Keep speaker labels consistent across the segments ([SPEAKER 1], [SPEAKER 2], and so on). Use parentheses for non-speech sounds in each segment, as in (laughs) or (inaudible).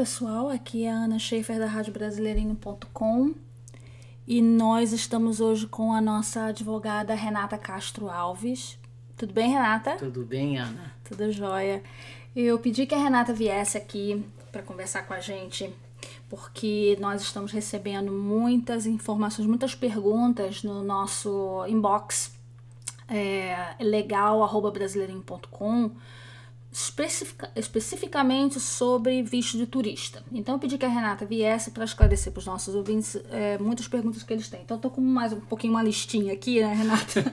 [SPEAKER 1] pessoal, aqui é a Ana Schaefer da Rádio Brasileirinho.com e nós estamos hoje com a nossa advogada Renata Castro Alves. Tudo bem, Renata?
[SPEAKER 2] Tudo bem, Ana?
[SPEAKER 1] Tudo jóia. Eu pedi que a Renata viesse aqui para conversar com a gente porque nós estamos recebendo muitas informações, muitas perguntas no nosso inbox é, legal@brasileirinho.com especifica, especificamente sobre visto de turista. Então eu pedi que a Renata viesse para esclarecer para os nossos ouvintes é, muitas perguntas que eles têm. Então eu tô com mais um pouquinho uma listinha aqui, né, Renata?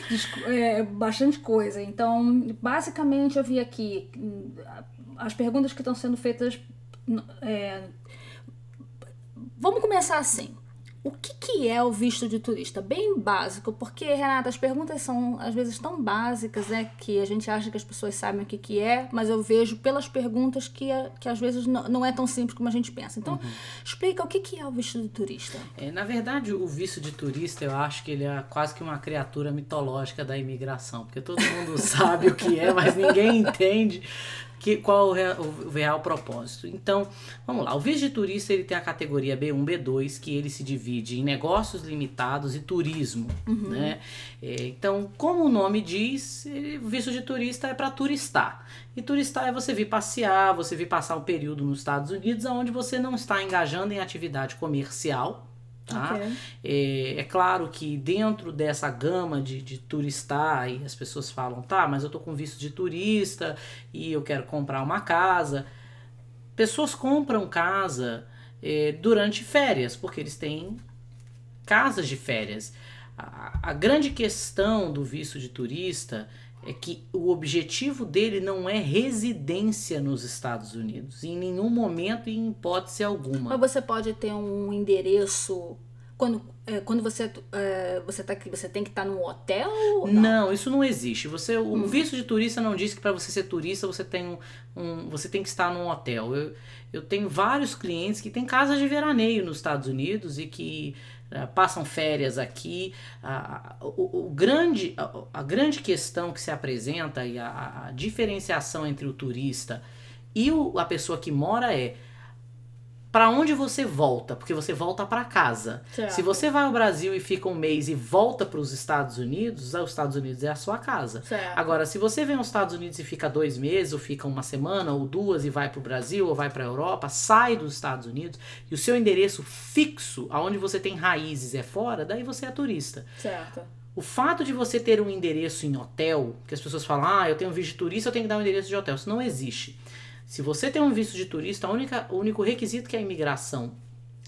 [SPEAKER 1] (laughs) é, bastante coisa. Então, basicamente eu vi aqui hum, as perguntas que estão sendo feitas. É, vamos começar assim. O que, que é o visto de turista? Bem básico, porque, Renata, as perguntas são às vezes tão básicas, né, que a gente acha que as pessoas sabem o que, que é, mas eu vejo pelas perguntas que, que às vezes não, não é tão simples como a gente pensa. Então, uhum. explica o que, que é o visto de turista.
[SPEAKER 2] É, na verdade, o visto de turista, eu acho que ele é quase que uma criatura mitológica da imigração, porque todo mundo (laughs) sabe o que é, mas ninguém entende que, qual o real, o real, propósito. Então, vamos lá. O visto de turista ele tem a categoria B1, B2, que ele se divide em negócios limitados e turismo. Uhum. Né? É, então, como o nome diz, o visto de turista é para turistar. E turistar é você vir passear, você vir passar um período nos Estados Unidos onde você não está engajando em atividade comercial, Tá? Okay. É, é, claro que dentro dessa gama de, de turistar, e as pessoas falam, tá, mas eu tô com visto de turista e eu quero comprar uma casa. Pessoas compram casa é, durante férias, porque eles têm casas de férias. A, a grande questão do visto de turista é que o objetivo dele não é residência nos Estados Unidos, em nenhum momento e em hipótese alguma.
[SPEAKER 1] Mas você pode ter um endereço quando, é, quando você é, você tá aqui, você tem que estar tá num hotel?
[SPEAKER 2] Não? não? isso não existe. Você o hum. visto de turista não diz que para você ser turista você tem um, um, você tem que estar num hotel. Eu, eu tenho vários clientes que têm casas de veraneio nos Estados Unidos e que passam férias aqui. Uh, o, o, grande, a, a, grande questão que se apresenta e a, a diferenciação entre o turista e o, a pessoa que mora é para onde você volta, porque você volta para casa. Certo. Se você vai ao Brasil e fica um mês e volta para os Estados Unidos, os Estados Unidos é a sua casa. Certo. Agora, se você vem aos Estados Unidos e fica dois meses, ou fica uma semana, ou duas e vai para o Brasil, ou vai para a Europa, sai dos Estados Unidos e o seu endereço fixo, aonde você tem raízes, é fora, daí você é turista.
[SPEAKER 1] Certo.
[SPEAKER 2] O fato de você ter um endereço em hotel, que as pessoas falam, ah, eu tenho visto de turista, eu tenho que dar um endereço de hotel. Isso não existe. Se você tem um visto de turista, única, o único requisito que a imigração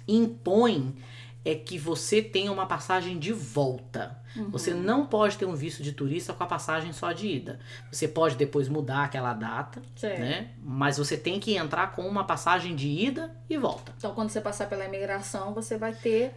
[SPEAKER 2] impõe é que você tenha uma passagem de volta. Uhum. Você não pode ter um visto de turista com a passagem só de ida. Você pode depois mudar aquela data, né? Mas você tem que entrar com uma passagem de ida e volta.
[SPEAKER 1] Então, quando você passar pela imigração, você vai ter.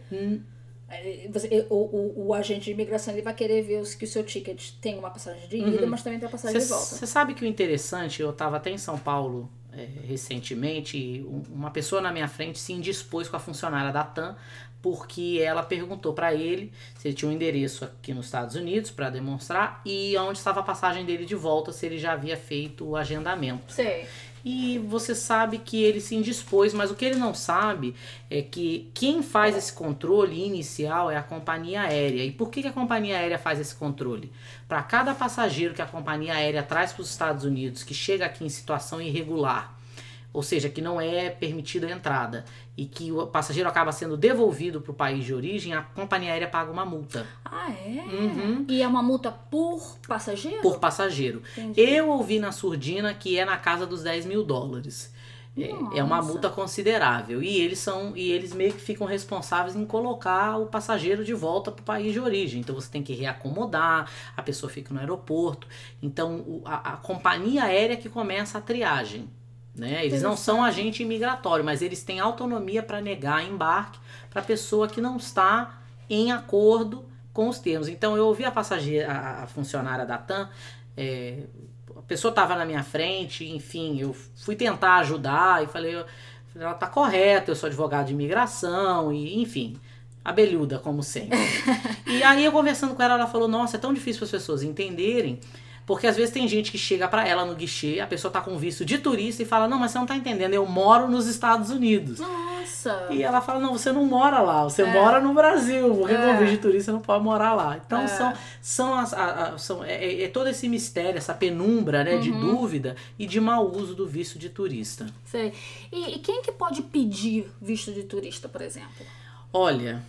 [SPEAKER 1] Hum. Você, o, o, o, agente de imigração ele vai querer ver que o seu ticket tem uma passagem de ida, uhum. mas também tem a passagem cê, de volta.
[SPEAKER 2] Você sabe que o interessante, eu estava até em São Paulo é, recentemente, uma pessoa na minha frente se indispôs com a funcionária da TAM porque ela perguntou para ele se ele tinha um endereço aqui nos Estados Unidos para demonstrar e onde estava a passagem dele de volta, se ele já havia feito o agendamento.
[SPEAKER 1] Sei.
[SPEAKER 2] E você sabe que ele se indispôs, mas o que ele não sabe é que quem faz esse controle inicial é a companhia aérea. E por que, que a companhia aérea faz esse controle? Para cada passageiro que a companhia aérea traz para os Estados Unidos que chega aqui em situação irregular, ou seja, que não é permitida a entrada e que o passageiro acaba sendo devolvido para o país de origem, a companhia aérea paga uma multa.
[SPEAKER 1] Ah, é? Uhum. E é uma multa por passageiro?
[SPEAKER 2] Por passageiro. Entendi. Eu ouvi na surdina que é na casa dos 10 mil dólares. É, é uma multa considerável. E eles são. E eles meio que ficam responsáveis em colocar o passageiro de volta para o país de origem. Então você tem que reacomodar, a pessoa fica no aeroporto. Então a, a companhia aérea que começa a triagem. Né? Eles não são agente imigratório, mas eles têm autonomia para negar embarque para pessoa que não está em acordo com os termos. Então eu ouvi a passageira, a, a funcionária da TAM, é, a pessoa estava na minha frente, enfim, eu fui tentar ajudar e falei, ela tá correta, eu sou advogado de imigração e enfim, abelhuda como sempre. (laughs) e aí eu conversando com ela, ela falou, nossa, é tão difícil para as pessoas entenderem Porque às vezes tem gente que chega pra ela no guichê, a pessoa tá com visto de turista e fala: Não, mas você não tá entendendo, eu moro nos Estados Unidos.
[SPEAKER 1] Nossa!
[SPEAKER 2] E ela fala: Não, você não mora lá, você
[SPEAKER 1] É.
[SPEAKER 2] mora no Brasil, porque
[SPEAKER 1] É.
[SPEAKER 2] com visto de turista não pode morar lá. Então
[SPEAKER 1] É.
[SPEAKER 2] são, são, as, a- a- são é, é- é todo esse mistério, essa penumbra né, de
[SPEAKER 1] Uhum.
[SPEAKER 2] dúvida e de mau uso do visto de turista.
[SPEAKER 1] Sei. E, e quem que pode pedir visto de turista, por exemplo?
[SPEAKER 2] Olha,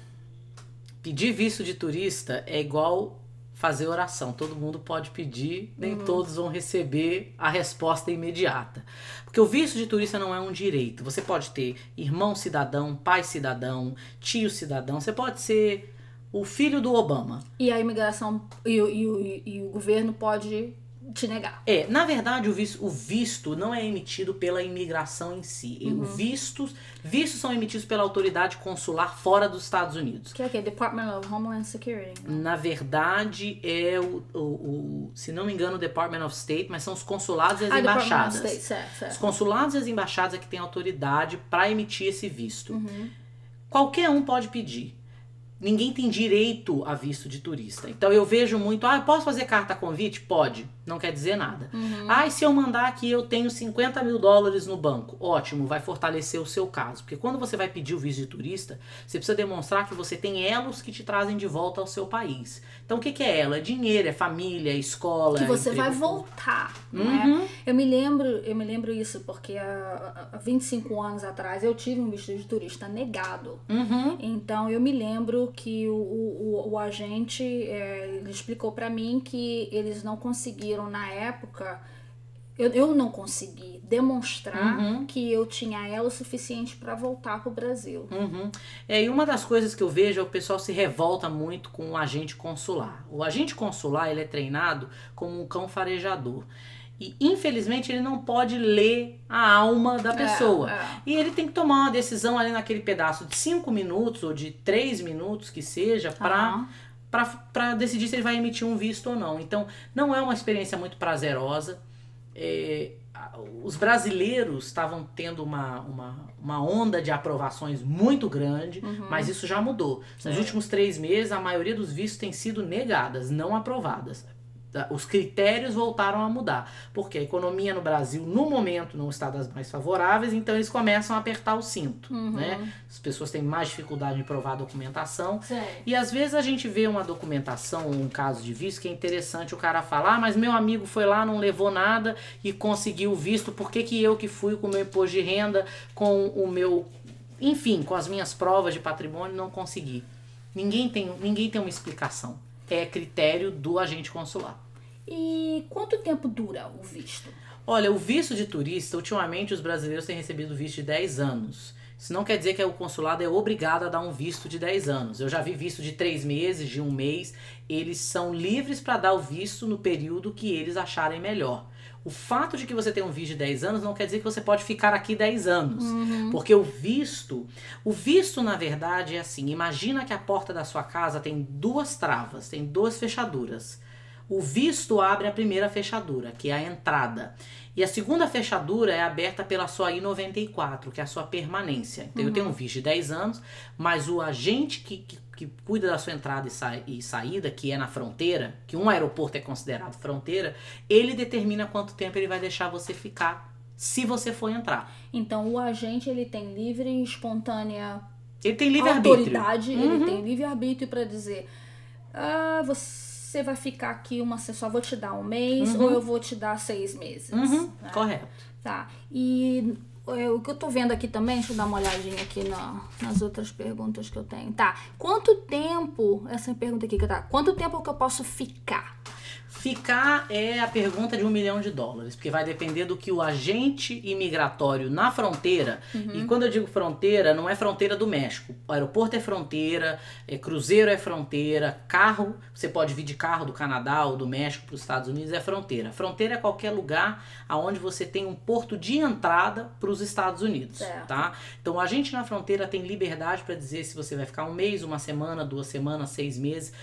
[SPEAKER 2] pedir visto de turista é igual fazer oração. Todo mundo pode pedir, nem
[SPEAKER 1] Uhum.
[SPEAKER 2] todos vão receber a resposta imediata. Porque o visto de turista não é um direito. Você pode ter irmão cidadão, pai cidadão, tio cidadão. Você pode ser o filho do Obama.
[SPEAKER 1] E a imigração e, e o- e o governo pode te negar.
[SPEAKER 2] É, na verdade, o visto, o visto não é emitido pela imigração em si.
[SPEAKER 1] Uhum.
[SPEAKER 2] Vistos, vistos são emitidos pela autoridade consular fora dos Estados Unidos.
[SPEAKER 1] Que é o quê? Department of Homeland Security.
[SPEAKER 2] Na verdade, é o, o, o- se não me engano, o Department of State, mas são os consulados e as
[SPEAKER 1] Ah, Department of
[SPEAKER 2] embaixadas.
[SPEAKER 1] State, certo,
[SPEAKER 2] Os
[SPEAKER 1] certo.
[SPEAKER 2] consulados e as embaixadas é que têm autoridade para emitir esse visto.
[SPEAKER 1] Uhum.
[SPEAKER 2] Qualquer um pode pedir. Ninguém tem direito a visto de turista. Então eu vejo muito, ah, posso fazer carta convite? Pode. Não quer dizer nada.
[SPEAKER 1] Uhum.
[SPEAKER 2] Ah, e se eu mandar aqui eu tenho 50 mil dólares no banco? Ótimo, vai fortalecer o seu caso. Porque quando você vai pedir o visto de turista, você precisa demonstrar que você tem elos que te trazem de volta ao seu país. Então o que, que é elo? É dinheiro, é família, é escola.
[SPEAKER 1] Que
[SPEAKER 2] é
[SPEAKER 1] você vai voltar, é?
[SPEAKER 2] Uhum.
[SPEAKER 1] Eu me lembro, eu me lembro isso porque há, há 25 anos atrás eu tive um visto de turista negado.
[SPEAKER 2] Uhum.
[SPEAKER 1] Então eu me lembro que o, o, o agente é, ele explicou pra mim que eles não conseguiram na época. Eu, eu não consegui demonstrar
[SPEAKER 2] Uhum.
[SPEAKER 1] que eu tinha ela o suficiente pra voltar pro Brasil.
[SPEAKER 2] Uhum. É, e uma das coisas que eu vejo é o pessoal se revolta muito com o agente consular. O agente consular ele é treinado como um cão farejador. E infelizmente ele não pode ler a alma da pessoa.
[SPEAKER 1] É, é.
[SPEAKER 2] E ele tem que tomar uma decisão ali naquele pedaço de 5 minutos ou de 3 minutos que seja para
[SPEAKER 1] Aham.
[SPEAKER 2] para decidir se ele vai emitir um visto ou não. Então, não é uma experiência muito prazerosa. É, os brasileiros estavam tendo uma, uma, uma onda de aprovações muito grande, mas isso já mudou. Nos últimos três meses, a maioria dos vistos tem sido negadas, não aprovadas. Os critérios voltaram a mudar, porque a economia no Brasil, no momento, não está das mais favoráveis, então eles começam a apertar o cinto.
[SPEAKER 1] Uhum.
[SPEAKER 2] Né? As pessoas têm mais dificuldade em provar a documentação.
[SPEAKER 1] Sei.
[SPEAKER 2] E às vezes a gente vê uma documentação, um caso de visto, que é interessante o cara falar, ah, mas meu amigo foi lá, não levou nada e conseguiu o visto, por que, que eu que fui com o meu imposto de renda, com o meu. Enfim, com as minhas provas de patrimônio, não consegui. Ninguém tem, ninguém tem uma explicação. É critério do agente consular.
[SPEAKER 1] E quanto tempo dura o visto?
[SPEAKER 2] Olha, o visto de turista, ultimamente os brasileiros têm recebido visto de 10 anos. Isso não quer dizer que o consulado é obrigado a dar um visto de 10 anos. Eu já vi visto de 3 meses, de um mês. Eles são livres para dar o visto no período que eles acharem melhor. O fato de que você tem um visto de 10 anos não quer dizer que você pode ficar aqui 10 anos. Porque o visto, o visto na verdade é assim, imagina que a porta da sua casa tem duas travas, tem duas fechaduras. O visto abre a primeira fechadura, que é a entrada. E a segunda fechadura é aberta pela sua I-94, que é a sua permanência. Então eu tenho um visto de 10 anos, mas o agente que, que, que cuida da sua entrada e, sa e saída, que é na fronteira, que um aeroporto é considerado fronteira, ele determina quanto tempo ele vai deixar você ficar se você for entrar.
[SPEAKER 1] Então o agente ele tem livre e espontânea
[SPEAKER 2] Ele tem livre-arbítrio.
[SPEAKER 1] autoridade, ele
[SPEAKER 2] Uhum.
[SPEAKER 1] tem livre-arbítrio para dizer: ah, você vai ficar aqui uma só vou te dar um mês
[SPEAKER 2] Uhum.
[SPEAKER 1] ou eu vou te dar seis meses.
[SPEAKER 2] Uhum,
[SPEAKER 1] né?
[SPEAKER 2] correto.
[SPEAKER 1] Tá. E é, o que eu tô vendo aqui também, deixa eu dar uma olhadinha aqui na- nas outras perguntas que eu tenho. Tá. Quanto tempo, essa pergunta aqui que tá, quanto tempo que eu posso ficar?
[SPEAKER 2] Ficar é a pergunta de um milhão de dólares, porque vai depender do que o agente imigratório na fronteira, e quando eu digo fronteira, não é fronteira do México. O aeroporto é fronteira, é, cruzeiro é fronteira, carro, você pode vir de carro do Canadá ou do México para os Estados Unidos, é fronteira. Fronteira é qualquer lugar aonde você tem um porto de entrada para os Estados Unidos, tá? Então o agente na fronteira tem liberdade para dizer se você vai ficar um mês, uma semana, duas semanas, seis meses.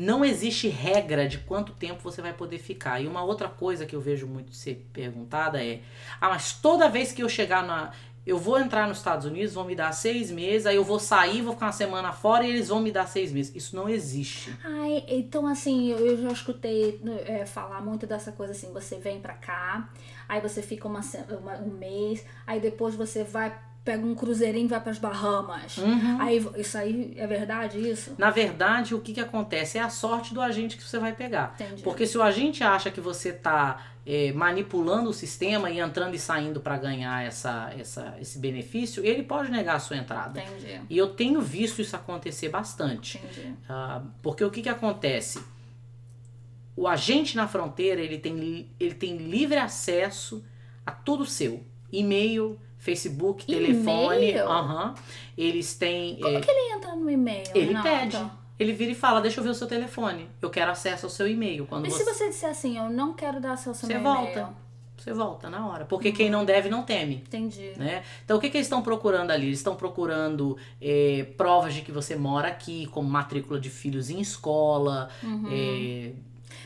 [SPEAKER 2] Não existe regra de quanto tempo você vai poder ficar. E uma outra coisa que eu vejo muito ser perguntada é: ah, mas toda vez que eu chegar na. eu vou entrar nos Estados Unidos, vão me dar seis meses, aí eu vou sair, vou ficar uma semana fora e eles vão me dar seis meses. Isso não existe.
[SPEAKER 1] Ai, então assim, eu já escutei é, falar muito dessa coisa assim, você vem pra cá, aí você fica uma, uma, um mês, aí depois você vai pega um cruzeirinho e vai para as Bahamas.
[SPEAKER 2] Uhum.
[SPEAKER 1] Aí isso aí é verdade isso?
[SPEAKER 2] Na verdade, o que, que acontece é a sorte do agente que você vai pegar.
[SPEAKER 1] Entendi.
[SPEAKER 2] Porque se o agente acha que você está é, manipulando o sistema e entrando e saindo para ganhar essa, essa, esse benefício, ele pode negar a sua entrada.
[SPEAKER 1] Entendi.
[SPEAKER 2] E eu tenho visto isso acontecer bastante.
[SPEAKER 1] Entendi.
[SPEAKER 2] Ah, porque o que, que acontece? O agente na fronteira ele tem, ele tem livre acesso a tudo seu. E-mail, Facebook, telefone. Aham. Eles têm.
[SPEAKER 1] Como
[SPEAKER 2] é,
[SPEAKER 1] que ele entra no e-mail?
[SPEAKER 2] ele
[SPEAKER 1] Renata?
[SPEAKER 2] pede. Ele vira e fala: Deixa eu ver o seu telefone. Eu quero acesso ao seu e-mail. Quando
[SPEAKER 1] E
[SPEAKER 2] você,
[SPEAKER 1] se você disser assim, eu não quero dar acesso ao
[SPEAKER 2] Você
[SPEAKER 1] meu
[SPEAKER 2] volta.
[SPEAKER 1] e-mail?
[SPEAKER 2] você volta na hora. Porque quem não deve, não teme.
[SPEAKER 1] Entendi.
[SPEAKER 2] Né? Então, o que, que eles estão procurando ali? Eles estão procurando é, provas de que você mora aqui, como matrícula de filhos em escola. é,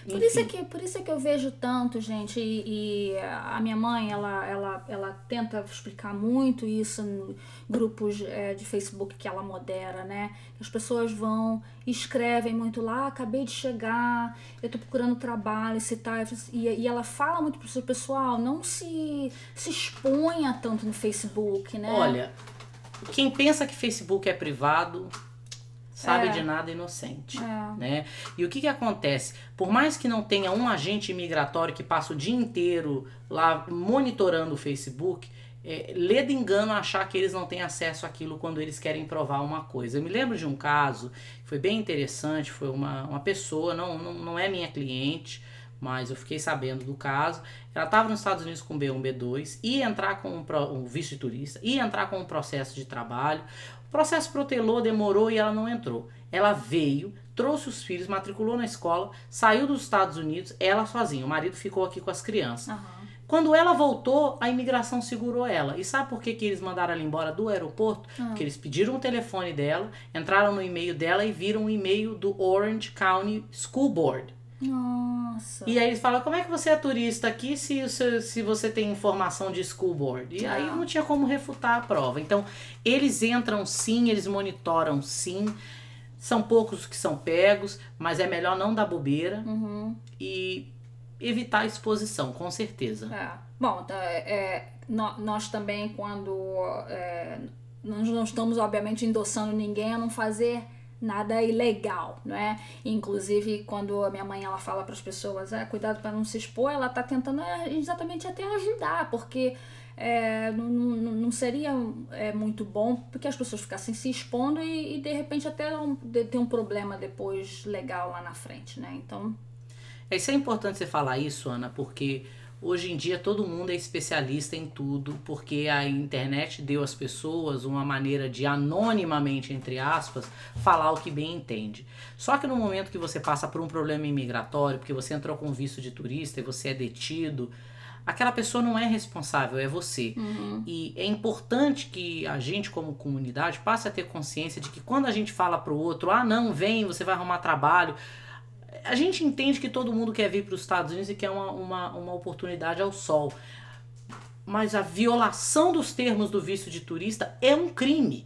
[SPEAKER 1] Por isso, é que, por isso é que eu vejo tanto, gente, e, e a minha mãe, ela, ela, ela tenta explicar muito isso em grupos é, de Facebook que ela modera, né? As pessoas vão, escrevem muito lá, "Ah, acabei de chegar, eu tô procurando trabalho, se tá, e, e ela fala muito pro seu pessoal, não se, se exponha tanto no Facebook, né?
[SPEAKER 2] Olha, quem pensa que Facebook é privado sabe
[SPEAKER 1] É.
[SPEAKER 2] de nada inocente.
[SPEAKER 1] É.
[SPEAKER 2] Né? E o que, que acontece? Por mais que não tenha um agente imigratório que passa o dia inteiro lá monitorando o Facebook, é, lê de engano achar que eles não têm acesso àquilo quando eles querem provar uma coisa. Eu me lembro de um caso que foi bem interessante, foi uma, uma pessoa, não, não, não é minha cliente, mas eu fiquei sabendo do caso. Ela estava nos Estados Unidos com B1, B2, ia entrar com um, um visto de turista, ia entrar com um processo de trabalho. O processo protelou, demorou e ela não entrou. Ela veio, trouxe os filhos, matriculou na escola, saiu dos Estados Unidos, ela sozinha. O marido ficou aqui com as crianças.
[SPEAKER 1] Aham.
[SPEAKER 2] Quando ela voltou, a imigração segurou ela. E sabe por que, que eles mandaram ela embora do aeroporto?
[SPEAKER 1] Ah.
[SPEAKER 2] Porque eles pediram o telefone dela, entraram no e-mail dela e viram o e-mail do Orange County School Board.
[SPEAKER 1] Nossa.
[SPEAKER 2] E aí eles falam, como é que você é turista aqui se, o seu- se você tem informação de school board? E aí
[SPEAKER 1] Ah.
[SPEAKER 2] não tinha como refutar a prova. Então, eles entram sim, eles monitoram sim. São poucos que são pegos, mas é melhor não dar bobeira
[SPEAKER 1] Uhum.
[SPEAKER 2] e evitar a exposição, com certeza.
[SPEAKER 1] É. Bom, tá, é, nó- nós também, quando. é, nós não estamos, obviamente, endossando ninguém a não fazer nada ilegal, não é? Inclusive, quando a minha mãe ela fala para as pessoas, ah, cuidado para não se expor, ela tá tentando é, exatamente até ajudar, porque é, não, não, não seria é, muito bom porque as pessoas ficassem se expondo e, e, de repente até um, de- ter um problema depois legal lá na frente, né? Então,
[SPEAKER 2] É, Isso é importante você falar isso, Ana, porque hoje em dia todo mundo é especialista em tudo, porque a internet deu às pessoas uma maneira de anonimamente, entre aspas, falar o que bem entende. Só que no momento que você passa por um problema imigratório, porque você entrou com visto de turista e você é detido, aquela pessoa não é responsável, é você. E é importante que a gente, como comunidade, passe a ter consciência de que quando a gente fala pro outro, ah, não, vem, você vai arrumar trabalho. A gente entende que todo mundo quer vir para os Estados Unidos e quer uma, uma, uma oportunidade ao sol. Mas a violação dos termos do visto de turista é um crime.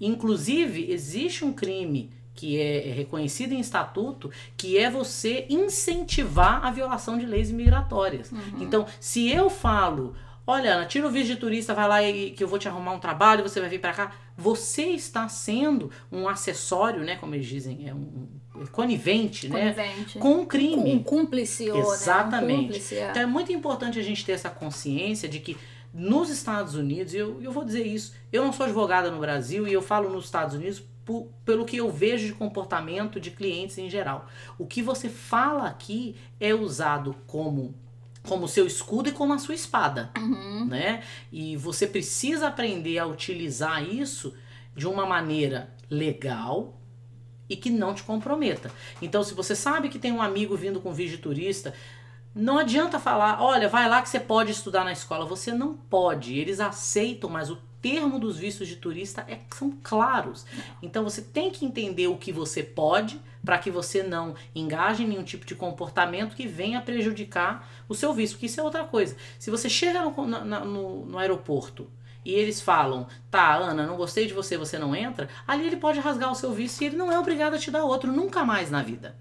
[SPEAKER 2] Inclusive, existe um crime que é reconhecido em estatuto, que é você incentivar a violação de leis migratórias. Então, se eu falo, olha, Ana, tira o visto de turista, vai lá e que eu vou te arrumar um trabalho, você vai vir para cá, você está sendo um acessório, né, como eles dizem, é um conivente, né,
[SPEAKER 1] conivente.
[SPEAKER 2] com um crime.
[SPEAKER 1] Um cúmplice, ou, né? Um
[SPEAKER 2] Exatamente.
[SPEAKER 1] cúmplice, é.
[SPEAKER 2] Então é muito importante a gente ter essa consciência de que nos Estados Unidos, e eu, eu vou dizer isso, eu não sou advogada no Brasil e eu falo nos Estados Unidos por- pelo que eu vejo de comportamento de clientes em geral. O que você fala aqui é usado como como seu escudo e como a sua espada,
[SPEAKER 1] Uhum.
[SPEAKER 2] né? E você precisa aprender a utilizar isso de uma maneira legal e que não te comprometa. Então, se você sabe que tem um amigo vindo com vídeo turista, não adianta falar, olha, vai lá que você pode estudar na escola. Você não pode. Eles aceitam, mas o termo dos vistos de turista é, são claros. Então você tem que entender o que você pode para que você não engaje em nenhum tipo de comportamento que venha prejudicar o seu visto. Porque isso é outra coisa. Se você chega no, na- no, no aeroporto e eles falam, tá, Ana, não gostei de você, você não entra, ali ele pode rasgar o seu visto e ele não é obrigado a te dar outro nunca mais na vida.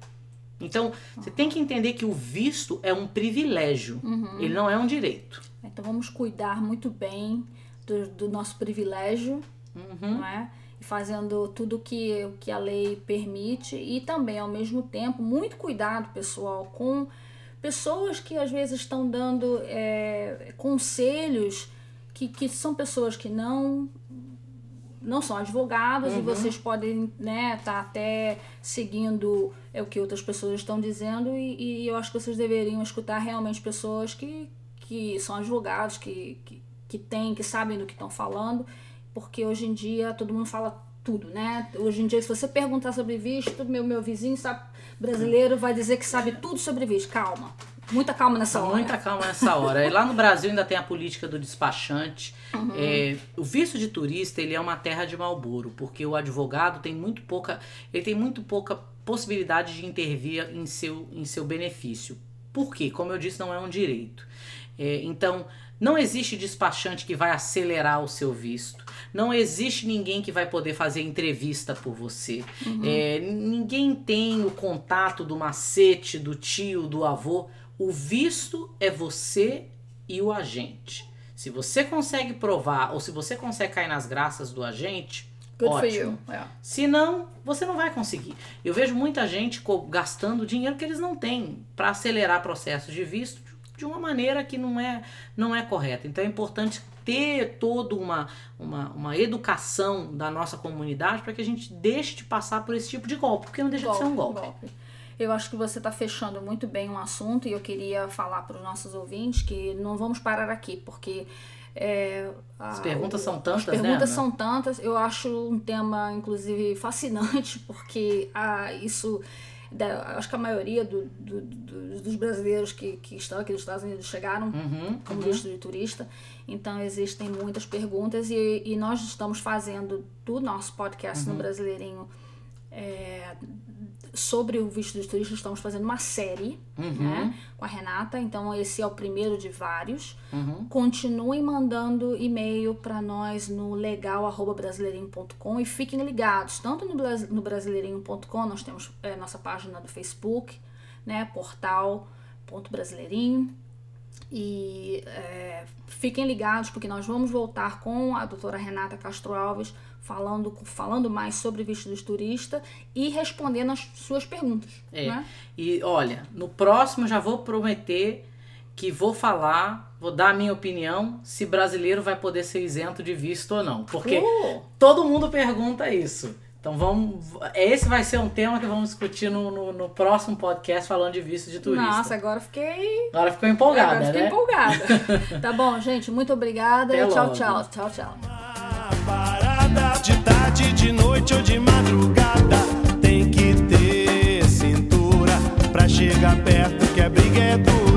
[SPEAKER 2] Então, você tem que entender que o visto é um privilégio, uhum. ele não é um direito.
[SPEAKER 1] Então vamos cuidar muito bem do, do nosso privilégio, uhum. não é? E fazendo tudo que, que a lei permite e também, ao mesmo tempo, muito cuidado, pessoal, com pessoas que às vezes estão dando é, conselhos que, que são pessoas que não não são advogados uhum. e vocês podem né tá até seguindo é o que outras pessoas estão dizendo e, e eu acho que vocês deveriam escutar realmente pessoas que, que são advogados que, que, que têm que sabem do que estão falando porque hoje em dia todo mundo fala tudo né hoje em dia se você perguntar sobre visto meu meu vizinho sabe brasileiro vai dizer que sabe tudo sobre visto calma Muita calma nessa hora.
[SPEAKER 2] Muita calma nessa hora. E lá no Brasil ainda tem a política do despachante. Uhum. É, o visto de turista ele é uma terra de malboro, porque o advogado tem muito pouca, ele tem muito pouca possibilidade de intervir em seu, em seu benefício. Por quê? Como eu disse, não é um direito. É, então, não existe despachante que vai acelerar o seu visto. Não existe ninguém que vai poder fazer entrevista por você. Uhum. É, ninguém tem o contato do macete, do tio, do avô. O visto é você e o agente. Se você consegue provar ou se você consegue cair nas graças do agente, Good ótimo. Yeah. Se não, você não vai conseguir. Eu vejo muita gente gastando dinheiro que eles não têm para acelerar processos de visto de uma maneira que não é, não é correta. Então é importante ter toda uma, uma, uma educação da nossa comunidade para que a gente deixe de passar por esse tipo de golpe, porque não deixa golpe, de ser um golpe. golpe.
[SPEAKER 1] Eu acho que você está fechando muito bem um assunto e eu queria falar para os nossos ouvintes que não vamos parar aqui, porque. É,
[SPEAKER 2] as perguntas são tantas,
[SPEAKER 1] As perguntas né, são tantas. Eu acho um tema, inclusive, fascinante, (laughs) porque ah, isso. Da, acho que a maioria do, do, do, dos brasileiros que, que estão aqui nos Estados Unidos chegaram uhum, como uhum. visto de turista. Então, existem muitas perguntas e, e nós estamos fazendo do nosso podcast uhum. no Brasileirinho é, sobre o visto dos turistas, estamos fazendo uma série uhum. né, com a Renata. Então, esse é o primeiro de vários. Uhum. Continuem mandando e-mail para nós no legal.brasileirinho.com e fiquem ligados. Tanto no, no brasileirinho.com, nós temos é, nossa página do Facebook, né, portal.brasileirinho. E é, fiquem ligados, porque nós vamos voltar com a doutora Renata Castro Alves falando, falando mais sobre visto dos turistas e respondendo as suas perguntas.
[SPEAKER 2] É.
[SPEAKER 1] Né?
[SPEAKER 2] E olha, no próximo já vou prometer que vou falar, vou dar a minha opinião se brasileiro vai poder ser isento de visto ou não. Porque uh! todo mundo pergunta isso. Então vamos. Esse vai ser um tema que vamos discutir no, no, no, próximo podcast falando de visto de turista.
[SPEAKER 1] Nossa, agora fiquei.
[SPEAKER 2] Agora ficou empolgada. Agora fiquei
[SPEAKER 1] né? empolgada. (laughs) tá bom, gente. Muito obrigada. Até tchau, logo. tchau. Tchau, tchau
[SPEAKER 3] de tarde, de noite ou de madrugada. Tem que ter cintura pra chegar perto que a briga é dura.